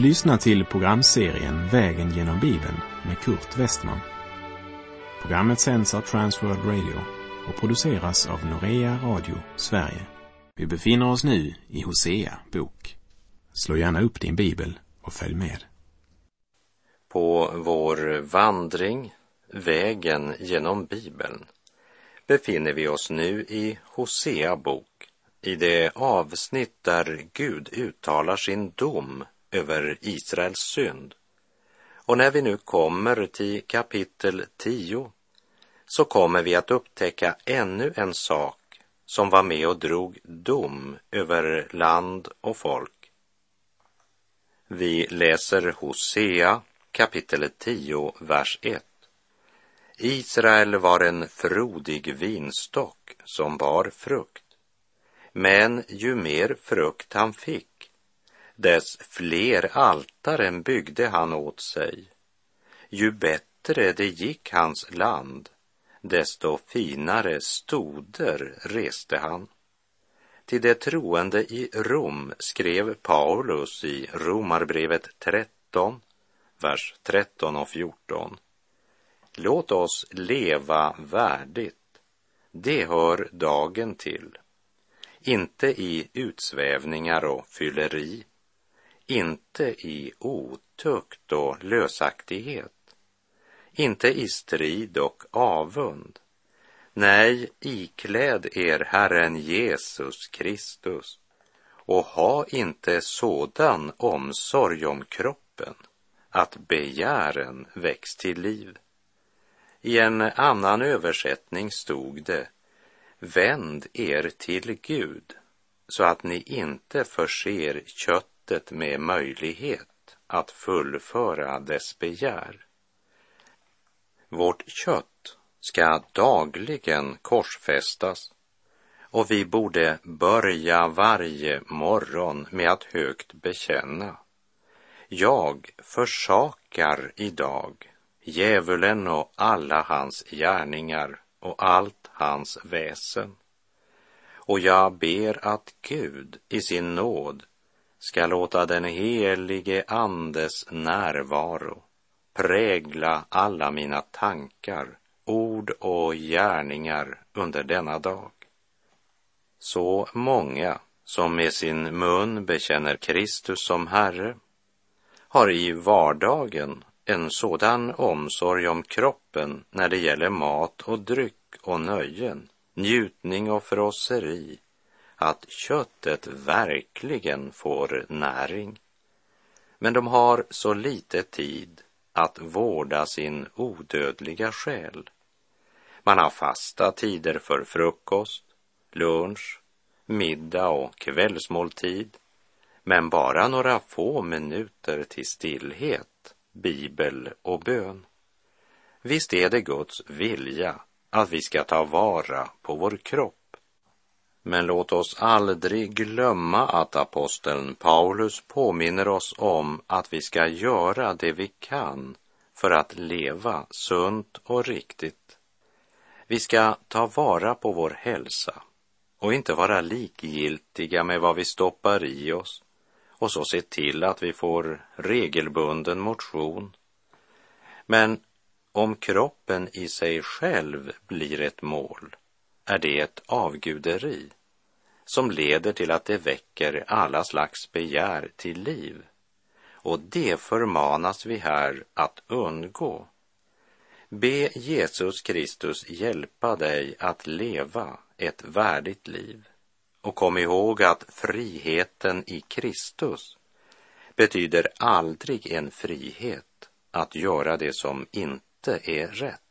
Du lyssnar till programserien Vägen genom Bibeln med Kurt Westman. Programmet sänds av Transworld Radio och produceras av Norea Radio Sverige. Vi befinner oss nu i Hosea bok. Slå gärna upp din bibel och följ med. På vår vandring, vägen genom Bibeln, befinner vi oss nu i Hosea bok, i det avsnitt där Gud uttalar sin dom över Israels synd. Och när vi nu kommer till kapitel 10 så kommer vi att upptäcka ännu en sak som var med och drog dom över land och folk. Vi läser Hosea kapitel 10, vers 1. Israel var en frodig vinstock som bar frukt. Men ju mer frukt han fick, dess fler altaren byggde han åt sig. Ju bättre det gick hans land, desto finare stoder reste han. Till de troende i Rom skrev Paulus i Romarbrevet 13, vers 13 och 14. Låt oss leva värdigt. Det hör dagen till. Inte i utsvävningar och fylleri, inte i otukt och lösaktighet, inte i strid och avund. Nej, ikläd er Herren Jesus Kristus och ha inte sådan omsorg om kroppen att begären väcks till liv. I en annan översättning stod det Vänd er till Gud så att ni inte förser köttet med möjlighet att fullföra dess begär. Vårt kött ska dagligen korsfästas och vi borde börja varje morgon med att högt bekänna. Jag försakar idag djävulen och alla hans gärningar och allt hans väsen. Och jag ber att Gud i sin nåd ska låta den helige Andes närvaro prägla alla mina tankar, ord och gärningar under denna dag. Så många som med sin mun bekänner Kristus som Herre har i vardagen en sådan omsorg om kroppen när det gäller mat och dryck och nöjen, njutning och frosseri, att köttet verkligen får näring. Men de har så lite tid att vårda sin odödliga själ. Man har fasta tider för frukost, lunch, middag och kvällsmåltid, men bara några få minuter till stillhet, bibel och bön. Visst är det Guds vilja att vi ska ta vara på vår kropp. Men låt oss aldrig glömma att aposteln Paulus påminner oss om att vi ska göra det vi kan för att leva sunt och riktigt. Vi ska ta vara på vår hälsa och inte vara likgiltiga med vad vi stoppar i oss och så se till att vi får regelbunden motion. Men om kroppen i sig själv blir ett mål är det ett avguderi som leder till att det väcker alla slags begär till liv. Och det förmanas vi här att undgå. Be Jesus Kristus hjälpa dig att leva ett värdigt liv. Och kom ihåg att friheten i Kristus betyder aldrig en frihet att göra det som inte är rätt.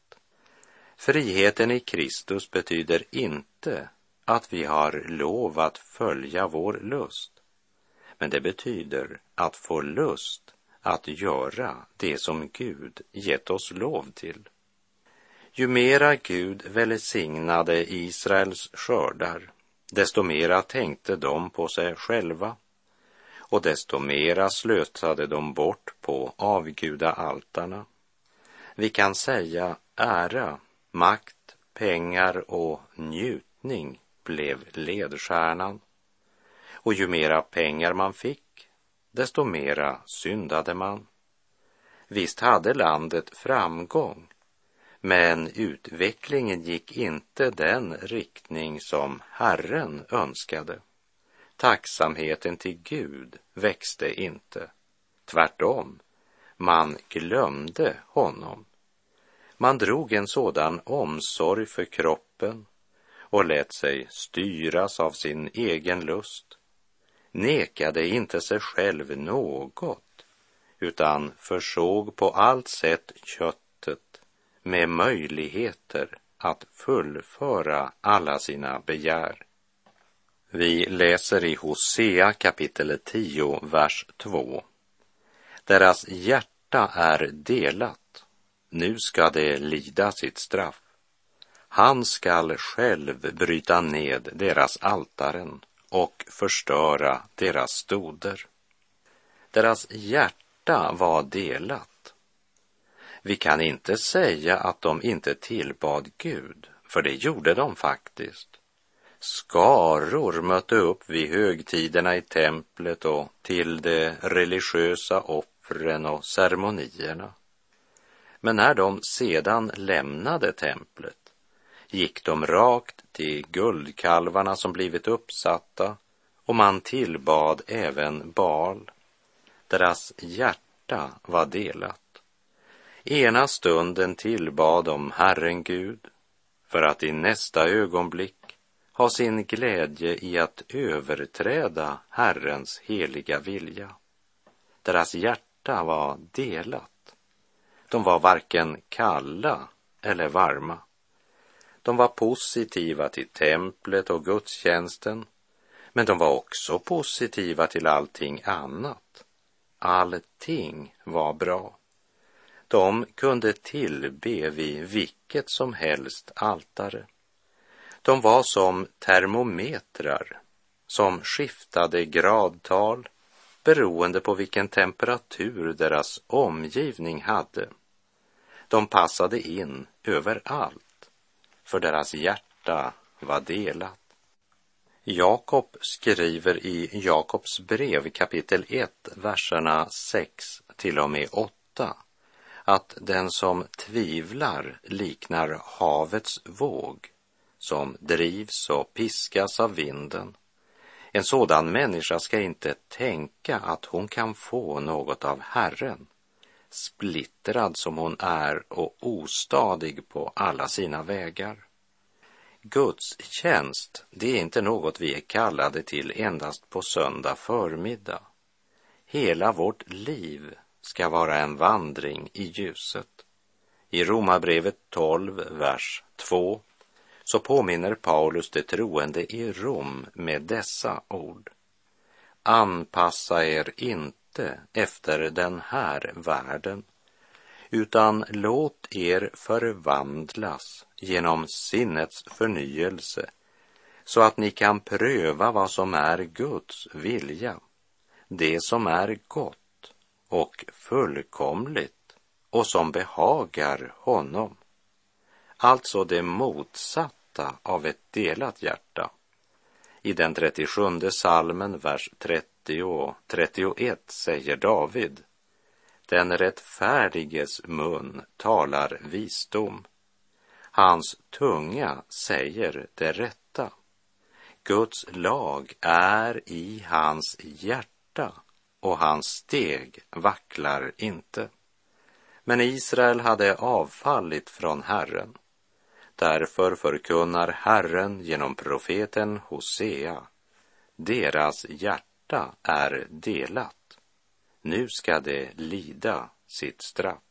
Friheten i Kristus betyder inte att vi har lov att följa vår lust. Men det betyder att få lust att göra det som Gud gett oss lov till. Ju mera Gud välsignade Israels skördar, desto mera tänkte de på sig själva och desto mera slösade de bort på avgudaaltarna. Vi kan säga ära, makt, pengar och njutning blev ledstjärnan. Och ju mera pengar man fick, desto mera syndade man. Visst hade landet framgång, men utvecklingen gick inte den riktning som Herren önskade. Tacksamheten till Gud växte inte. Tvärtom, man glömde honom. Man drog en sådan omsorg för kroppen och lät sig styras av sin egen lust, nekade inte sig själv något, utan försåg på allt sätt köttet med möjligheter att fullföra alla sina begär. Vi läser i Hosea kapitel 10, vers 2. Deras hjärta är delat, nu ska det lida sitt straff. Han skall själv bryta ned deras altaren och förstöra deras stoder. Deras hjärta var delat. Vi kan inte säga att de inte tillbad Gud, för det gjorde de faktiskt. Skaror mötte upp vid högtiderna i templet och till de religiösa offren och ceremonierna. Men när de sedan lämnade templet gick de rakt till guldkalvarna som blivit uppsatta och man tillbad även Baal. Deras hjärta var delat. Ena stunden tillbad de Herren Gud för att i nästa ögonblick ha sin glädje i att överträda Herrens heliga vilja. Deras hjärta var delat. De var varken kalla eller varma. De var positiva till templet och gudstjänsten, men de var också positiva till allting annat. Allting var bra. De kunde tillbe vid vilket som helst altare. De var som termometrar som skiftade gradtal beroende på vilken temperatur deras omgivning hade. De passade in överallt för deras hjärta var delat. Jakob skriver i Jakobs brev kapitel 1, verserna 6 till och med 8 att den som tvivlar liknar havets våg som drivs och piskas av vinden. En sådan människa ska inte tänka att hon kan få något av Herren, splittrad som hon är och ostadig på alla sina vägar. Guds tjänst, det är inte något vi är kallade till endast på söndag förmiddag. Hela vårt liv ska vara en vandring i ljuset. I Romarbrevet 12, vers 2 så påminner Paulus de troende i Rom med dessa ord. Anpassa er inte efter den här världen, utan låt er förvandlas genom sinnets förnyelse så att ni kan pröva vad som är Guds vilja, det som är gott och fullkomligt och som behagar honom. Alltså det motsatta av ett delat hjärta. I den 37 salmen, vers 30 och 31 säger David den rättfärdiges mun talar visdom. Hans tunga säger det rätta. Guds lag är i hans hjärta och hans steg vacklar inte. Men Israel hade avfallit från Herren. Därför förkunnar Herren genom profeten Hosea, deras hjärta hjärta är delat. Nu ska det lida sitt straff.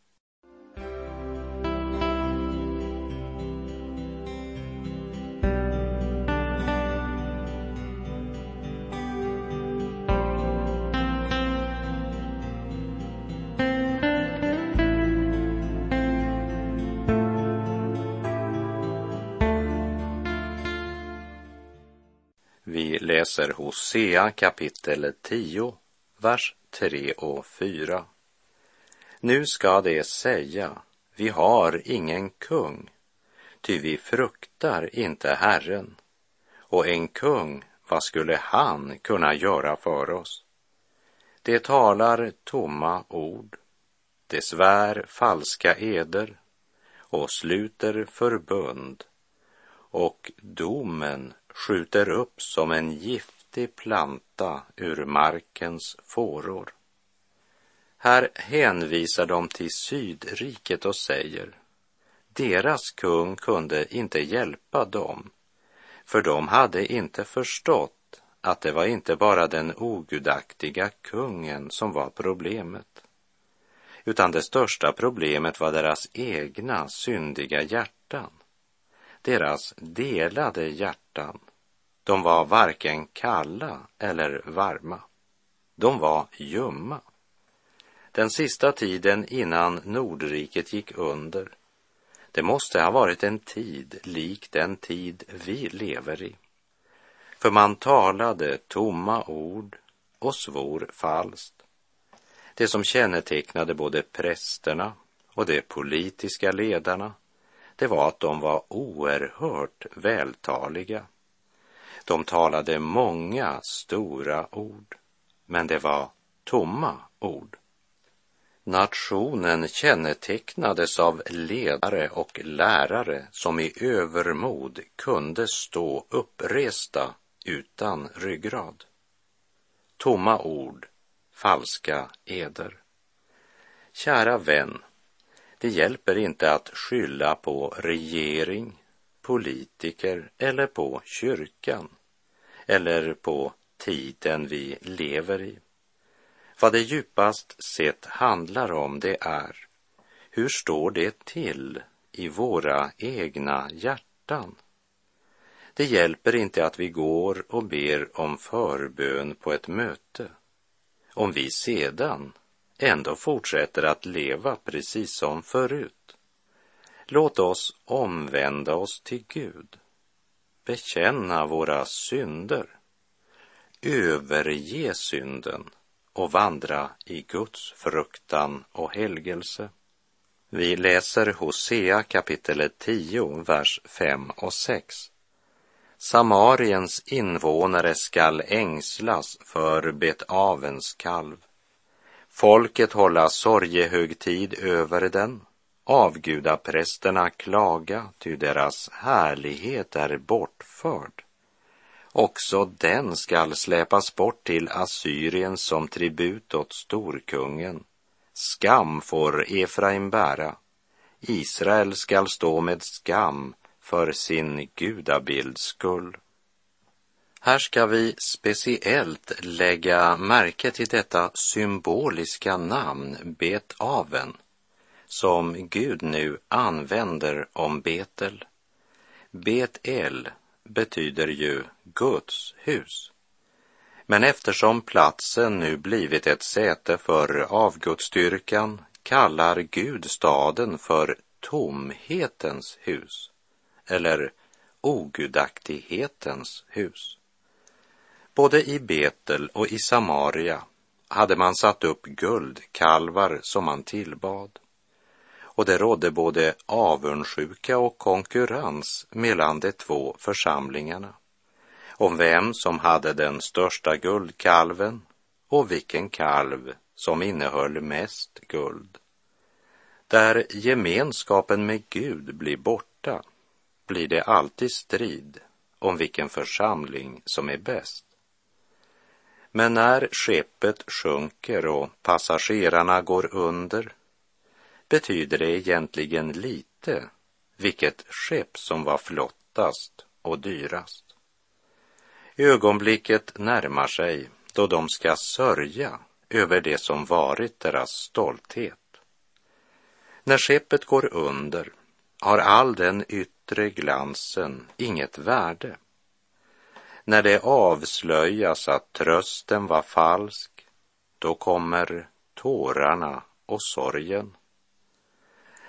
Läser Hosea kapitel 10, vers 3 och 4. Nu ska det säga, vi har ingen kung, ty vi fruktar inte Herren. Och en kung, vad skulle han kunna göra för oss? Det talar tomma ord, det svär falska eder och sluter förbund och domen skjuter upp som en giftig planta ur markens fåror. Här hänvisar de till Sydriket och säger deras kung kunde inte hjälpa dem, för de hade inte förstått att det var inte bara den ogudaktiga kungen som var problemet, utan det största problemet var deras egna syndiga hjärtan, deras delade hjärtan. De var varken kalla eller varma. De var ljumma. Den sista tiden innan Nordriket gick under det måste ha varit en tid lik den tid vi lever i. För man talade tomma ord och svor falskt. Det som kännetecknade både prästerna och de politiska ledarna, det var att de var oerhört vältaliga. De talade många stora ord, men det var tomma ord. Nationen kännetecknades av ledare och lärare som i övermod kunde stå uppresta utan ryggrad. Tomma ord, falska eder. Kära vän, det hjälper inte att skylla på regering, politiker eller på kyrkan eller på tiden vi lever i. Vad det djupast sett handlar om det är hur står det till i våra egna hjärtan? Det hjälper inte att vi går och ber om förbön på ett möte om vi sedan ändå fortsätter att leva precis som förut. Låt oss omvända oss till Gud, bekänna våra synder, överge synden och vandra i Guds fruktan och helgelse. Vi läser Hosea kapitel 10, vers 5 och 6. Samariens invånare skall ängslas för Betavens kalv. Folket hålla sorgehögtid över den, avgudaprästerna klaga, ty deras härlighet är bortförd. Också den skall släpas bort till Assyrien som tribut åt storkungen. Skam får Efraim bära. Israel skall stå med skam för sin gudabilds skull. Här ska vi speciellt lägga märke till detta symboliska namn Betaven som Gud nu använder om Betel. Betel betyder ju Guds hus. Men eftersom platsen nu blivit ett säte för avgudsstyrkan kallar Gud staden för tomhetens hus eller ogudaktighetens hus. Både i Betel och i Samaria hade man satt upp guldkalvar som man tillbad och det rådde både avundsjuka och konkurrens mellan de två församlingarna om vem som hade den största guldkalven och vilken kalv som innehöll mest guld. Där gemenskapen med Gud blir borta blir det alltid strid om vilken församling som är bäst. Men när skeppet sjunker och passagerarna går under betyder det egentligen lite vilket skepp som var flottast och dyrast. Ögonblicket närmar sig då de ska sörja över det som varit deras stolthet. När skeppet går under har all den yttre glansen inget värde. När det avslöjas att trösten var falsk, då kommer tårarna och sorgen.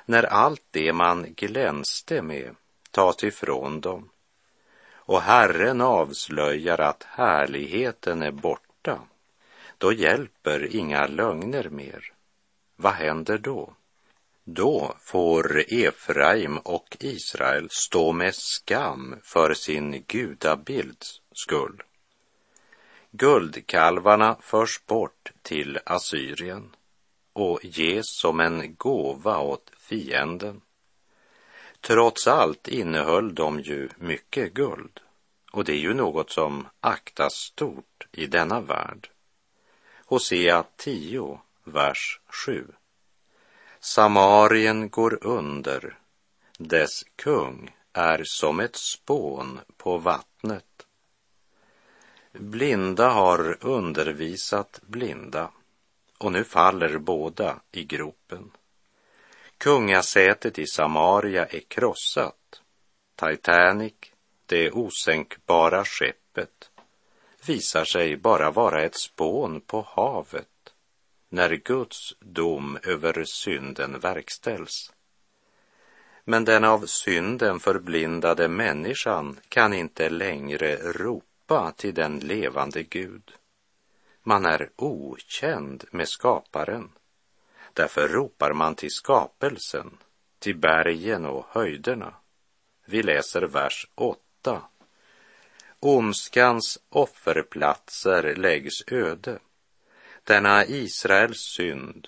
När allt det man glänste med tas ifrån dem och Herren avslöjar att härligheten är borta, då hjälper inga lögner mer. Vad händer då? Då får Efraim och Israel stå med skam för sin gudabilds skull. Guldkalvarna förs bort till Assyrien och ges som en gåva åt fienden. Trots allt innehöll de ju mycket guld och det är ju något som aktas stort i denna värld. Hosea 10, vers 7. Samarien går under, dess kung är som ett spån på vattnet. Blinda har undervisat blinda och nu faller båda i gropen. Kungasätet i Samaria är krossat. Titanic, det osänkbara skeppet, visar sig bara vara ett spån på havet när Guds dom över synden verkställs. Men den av synden förblindade människan kan inte längre ropa till den levande Gud. Man är okänd med skaparen. Därför ropar man till skapelsen, till bergen och höjderna. Vi läser vers 8. Ondskans offerplatser läggs öde. Denna Israels synd.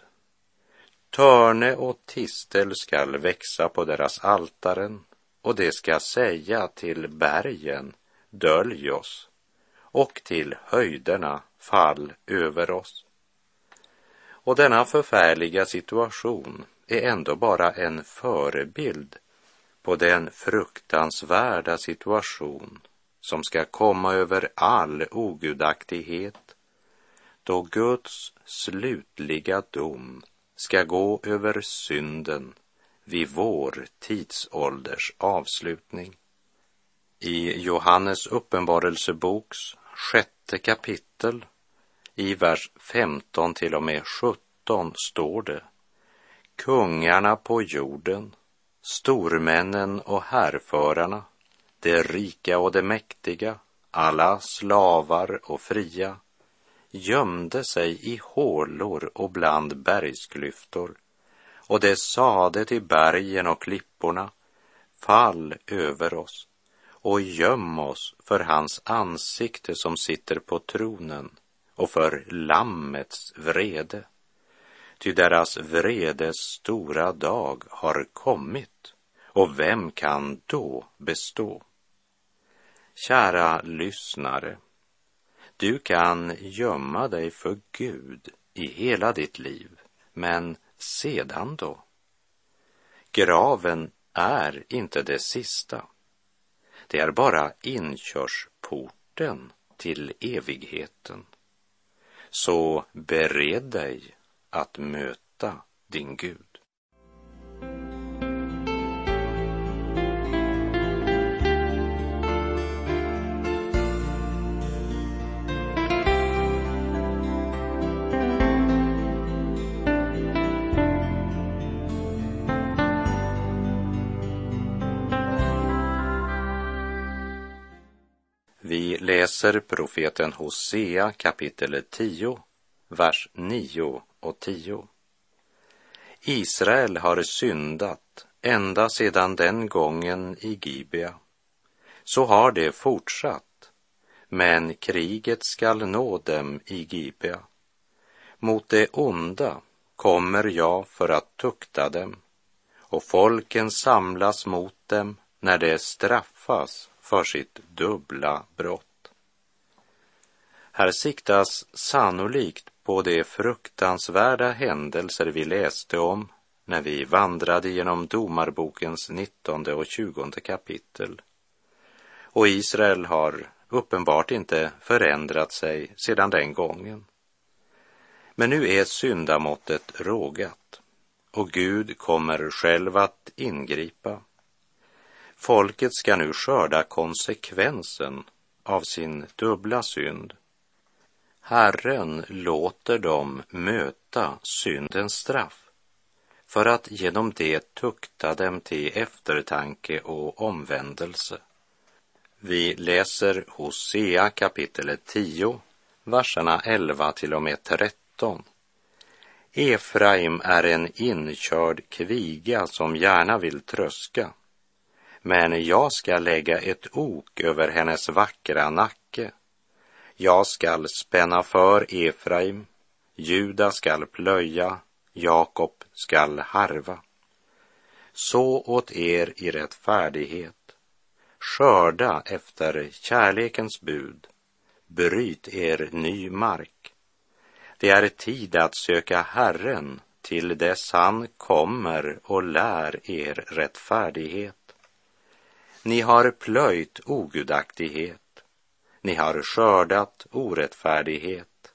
Törne och tistel skall växa på deras altaren och det ska säga till bergen, dölj oss, och till höjderna, fall över oss. Och denna förfärliga situation är ändå bara en förebild på den fruktansvärda situation som ska komma över all ogudaktighet då Guds slutliga dom ska gå över synden vid vår tidsålders avslutning. I Johannes uppenbarelseboks sjätte kapitel i vers 15 till och med 17 står det Kungarna på jorden, stormännen och härförarna, de rika och de mäktiga, alla slavar och fria, gömde sig i hålor och bland bergsklyftor. Och det sade till bergen och klipporna, fall över oss och göm oss för hans ansikte som sitter på tronen och för Lammets vrede. Ty deras vredes stora dag har kommit och vem kan då bestå? Kära lyssnare, du kan gömma dig för Gud i hela ditt liv, men sedan då? Graven är inte det sista. Det är bara inkörsporten till evigheten. Så bered dig att möta din Gud. Läser profeten Hosea kapitel 10, vers 9 och 10. Israel har syndat ända sedan den gången i Gibea. Så har det fortsatt, men kriget skall nå dem i Gibea. Mot det onda kommer jag för att tukta dem och folken samlas mot dem när de straffas för sitt dubbla brott. Här siktas sannolikt på de fruktansvärda händelser vi läste om när vi vandrade genom Domarbokens 19 och 20 kapitel. Och Israel har uppenbart inte förändrat sig sedan den gången. Men nu är syndamåttet rågat och Gud kommer själv att ingripa Folket ska nu skörda konsekvensen av sin dubbla synd. Herren låter dem möta syndens straff för att genom det tukta dem till eftertanke och omvändelse. Vi läser Hosea kapitel 10, verserna 11 till och med 13. Efraim är en inkörd kviga som gärna vill tröska men jag ska lägga ett ok över hennes vackra nacke. Jag skall spänna för Efraim, Juda skall plöja, Jakob skall harva. Så åt er i rättfärdighet, skörda efter kärlekens bud, bryt er ny mark. Det är tid att söka Herren till dess han kommer och lär er rättfärdighet. Ni har plöjt ogudaktighet, ni har skördat orättfärdighet,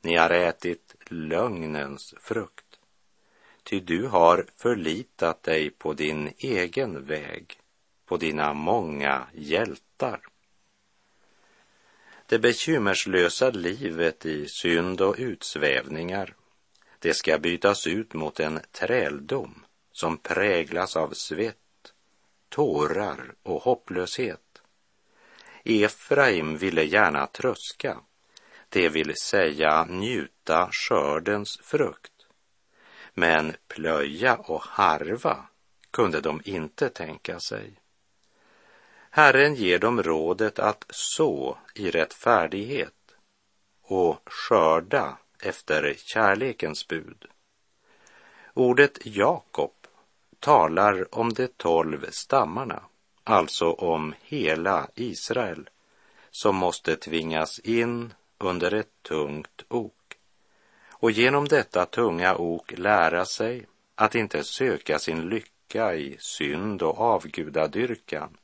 ni har ätit lögnens frukt. Ty du har förlitat dig på din egen väg, på dina många hjältar. Det bekymmerslösa livet i synd och utsvävningar det ska bytas ut mot en träldom som präglas av svett, tårar och hopplöshet. Efraim ville gärna tröska, det vill säga njuta skördens frukt. Men plöja och harva kunde de inte tänka sig. Herren ger dem rådet att så i rättfärdighet och skörda efter kärlekens bud. Ordet Jakob talar om de tolv stammarna, alltså om hela Israel, som måste tvingas in under ett tungt ok och genom detta tunga ok lära sig att inte söka sin lycka i synd och avgudadyrkan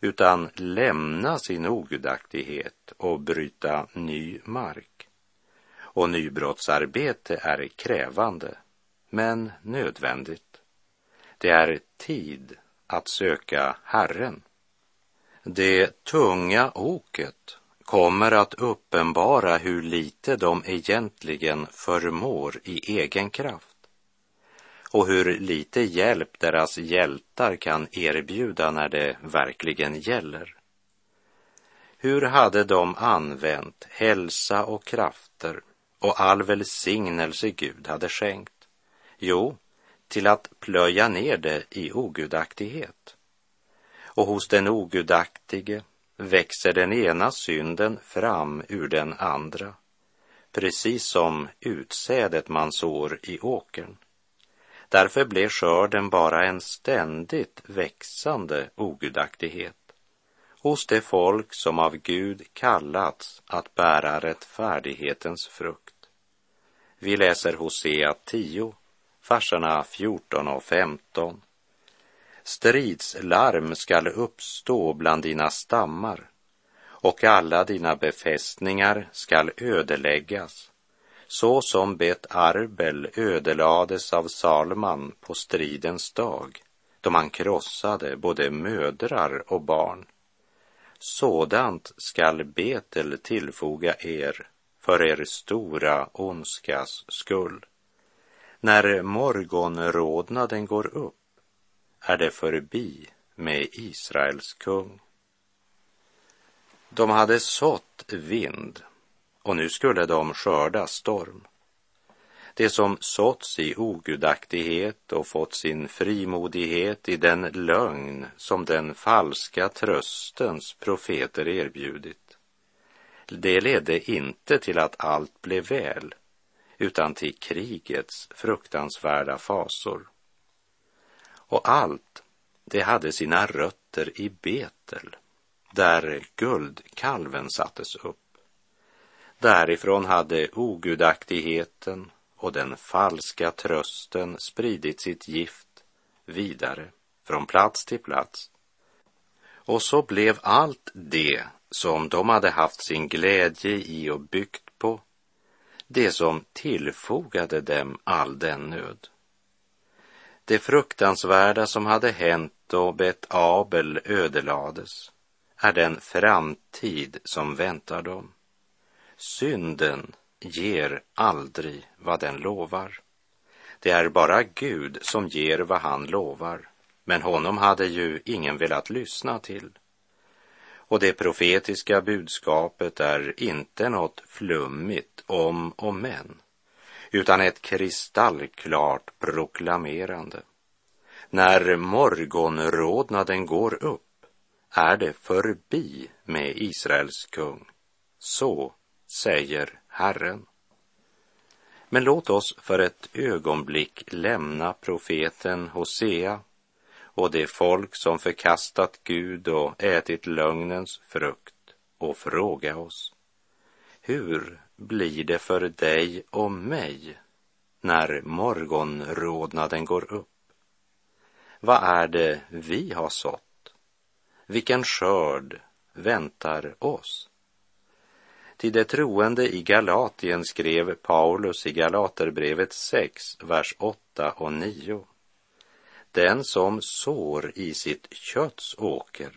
utan lämna sin ogudaktighet och bryta ny mark. Och nybrottsarbete är krävande, men nödvändigt. Det är tid att söka Herren. Det tunga oket kommer att uppenbara hur lite de egentligen förmår i egen kraft och hur lite hjälp deras hjältar kan erbjuda när det verkligen gäller. Hur hade de använt hälsa och krafter och all välsignelse Gud hade skänkt? Jo, till att plöja ner det i ogudaktighet. Och hos den ogudaktige växer den ena synden fram ur den andra, precis som utsädet man sår i åkern. Därför blev skörden bara en ständigt växande ogudaktighet hos det folk som av Gud kallats att bära rättfärdighetens frukt. Vi läser Hosea 10, verserna 14 och 15. Stridslarm skall uppstå bland dina stammar och alla dina befästningar skall ödeläggas så som Bet Arbel ödelades av Salman på stridens dag då man krossade både mödrar och barn. Sådant skall Betel tillfoga er för er stora ondskas skull. När morgonrodnaden går upp är det förbi med Israels kung. De hade sått vind och nu skulle de skörda storm. Det som såtts i ogudaktighet och fått sin frimodighet i den lögn som den falska tröstens profeter erbjudit. Det ledde inte till att allt blev väl, utan till krigets fruktansvärda fasor. Och allt, det hade sina rötter i Betel, där guldkalven sattes upp. Därifrån hade ogudaktigheten och den falska trösten spridit sitt gift vidare från plats till plats. Och så blev allt det som de hade haft sin glädje i och byggt det som tillfogade dem all den nöd. Det fruktansvärda som hade hänt då Bet Abel ödelades är den framtid som väntar dem. Synden ger aldrig vad den lovar. Det är bara Gud som ger vad han lovar, men honom hade ju ingen velat lyssna till. Och det profetiska budskapet är inte något flummigt om och men, utan ett kristallklart proklamerande. När morgonrodnaden går upp är det förbi med Israels kung Så säger Herren. Men låt oss för ett ögonblick lämna profeten Hosea och det folk som förkastat Gud och ätit lögnens frukt och fråga oss. Hur blir det för dig och mig när morgonrodnaden går upp? Vad är det vi har sått? Vilken skörd väntar oss? Till de troende i Galatien skrev Paulus i Galaterbrevet 6, vers 8 och 9. Den som sår i sitt kötts åker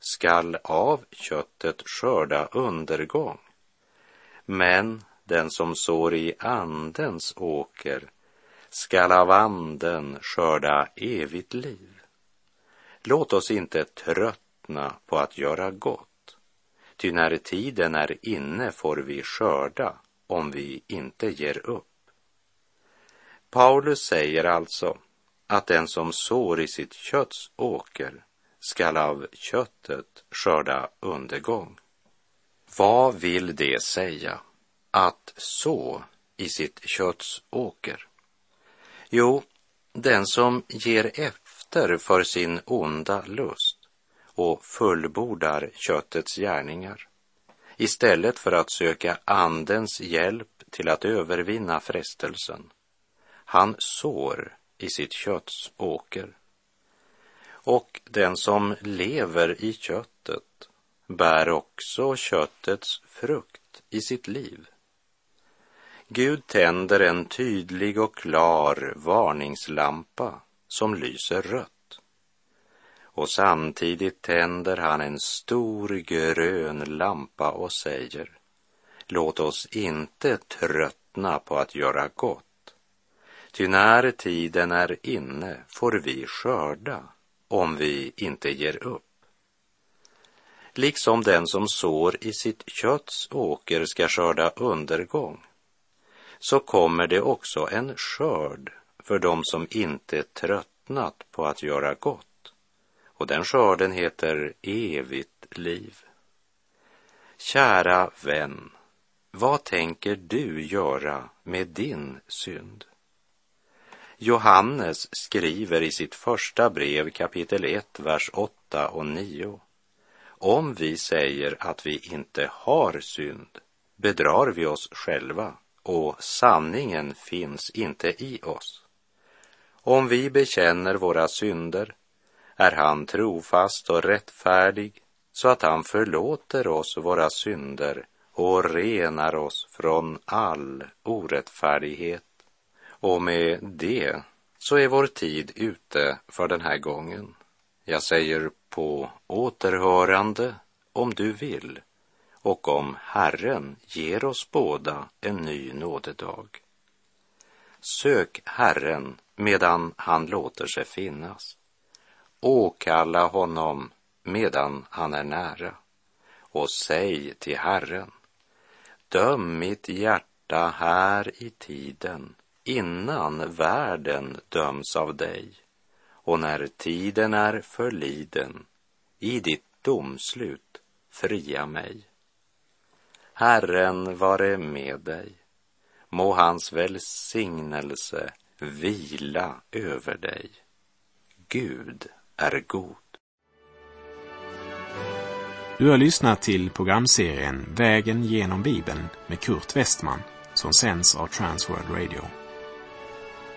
skall av köttet skörda undergång. Men den som sår i andens åker skall av anden skörda evigt liv. Låt oss inte tröttna på att göra gott, ty när tiden är inne får vi skörda om vi inte ger upp. Paulus säger alltså att den som sår i sitt kötts åker skall av köttet skörda undergång. Vad vill det säga att så i sitt kötts åker? Jo, den som ger efter för sin onda lust och fullbordar köttets gärningar istället för att söka andens hjälp till att övervinna frestelsen. Han sår i sitt kötts åker. Och den som lever i köttet bär också köttets frukt i sitt liv. Gud tänder en tydlig och klar varningslampa som lyser rött. Och samtidigt tänder han en stor grön lampa och säger Låt oss inte tröttna på att göra gott. Ty när tiden är inne får vi skörda om vi inte ger upp. Liksom den som sår i sitt kötts åker ska skörda undergång så kommer det också en skörd för dem som inte tröttnat på att göra gott. Och den skörden heter evigt liv. Kära vän, vad tänker du göra med din synd? Johannes skriver i sitt första brev kapitel 1, vers 8 och 9. Om vi säger att vi inte har synd bedrar vi oss själva och sanningen finns inte i oss. Om vi bekänner våra synder är han trofast och rättfärdig så att han förlåter oss våra synder och renar oss från all orättfärdighet. Och med det så är vår tid ute för den här gången. Jag säger på återhörande om du vill och om Herren ger oss båda en ny nådedag. Sök Herren medan han låter sig finnas. Åkalla honom medan han är nära och säg till Herren, döm mitt hjärta här i tiden innan världen döms av dig och när tiden är förliden i ditt domslut fria mig. Herren vare med dig. Må hans välsignelse vila över dig. Gud är god. Du har lyssnat till programserien Vägen genom Bibeln med Kurt Westman som sänds av Transworld Radio.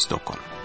Stockholm.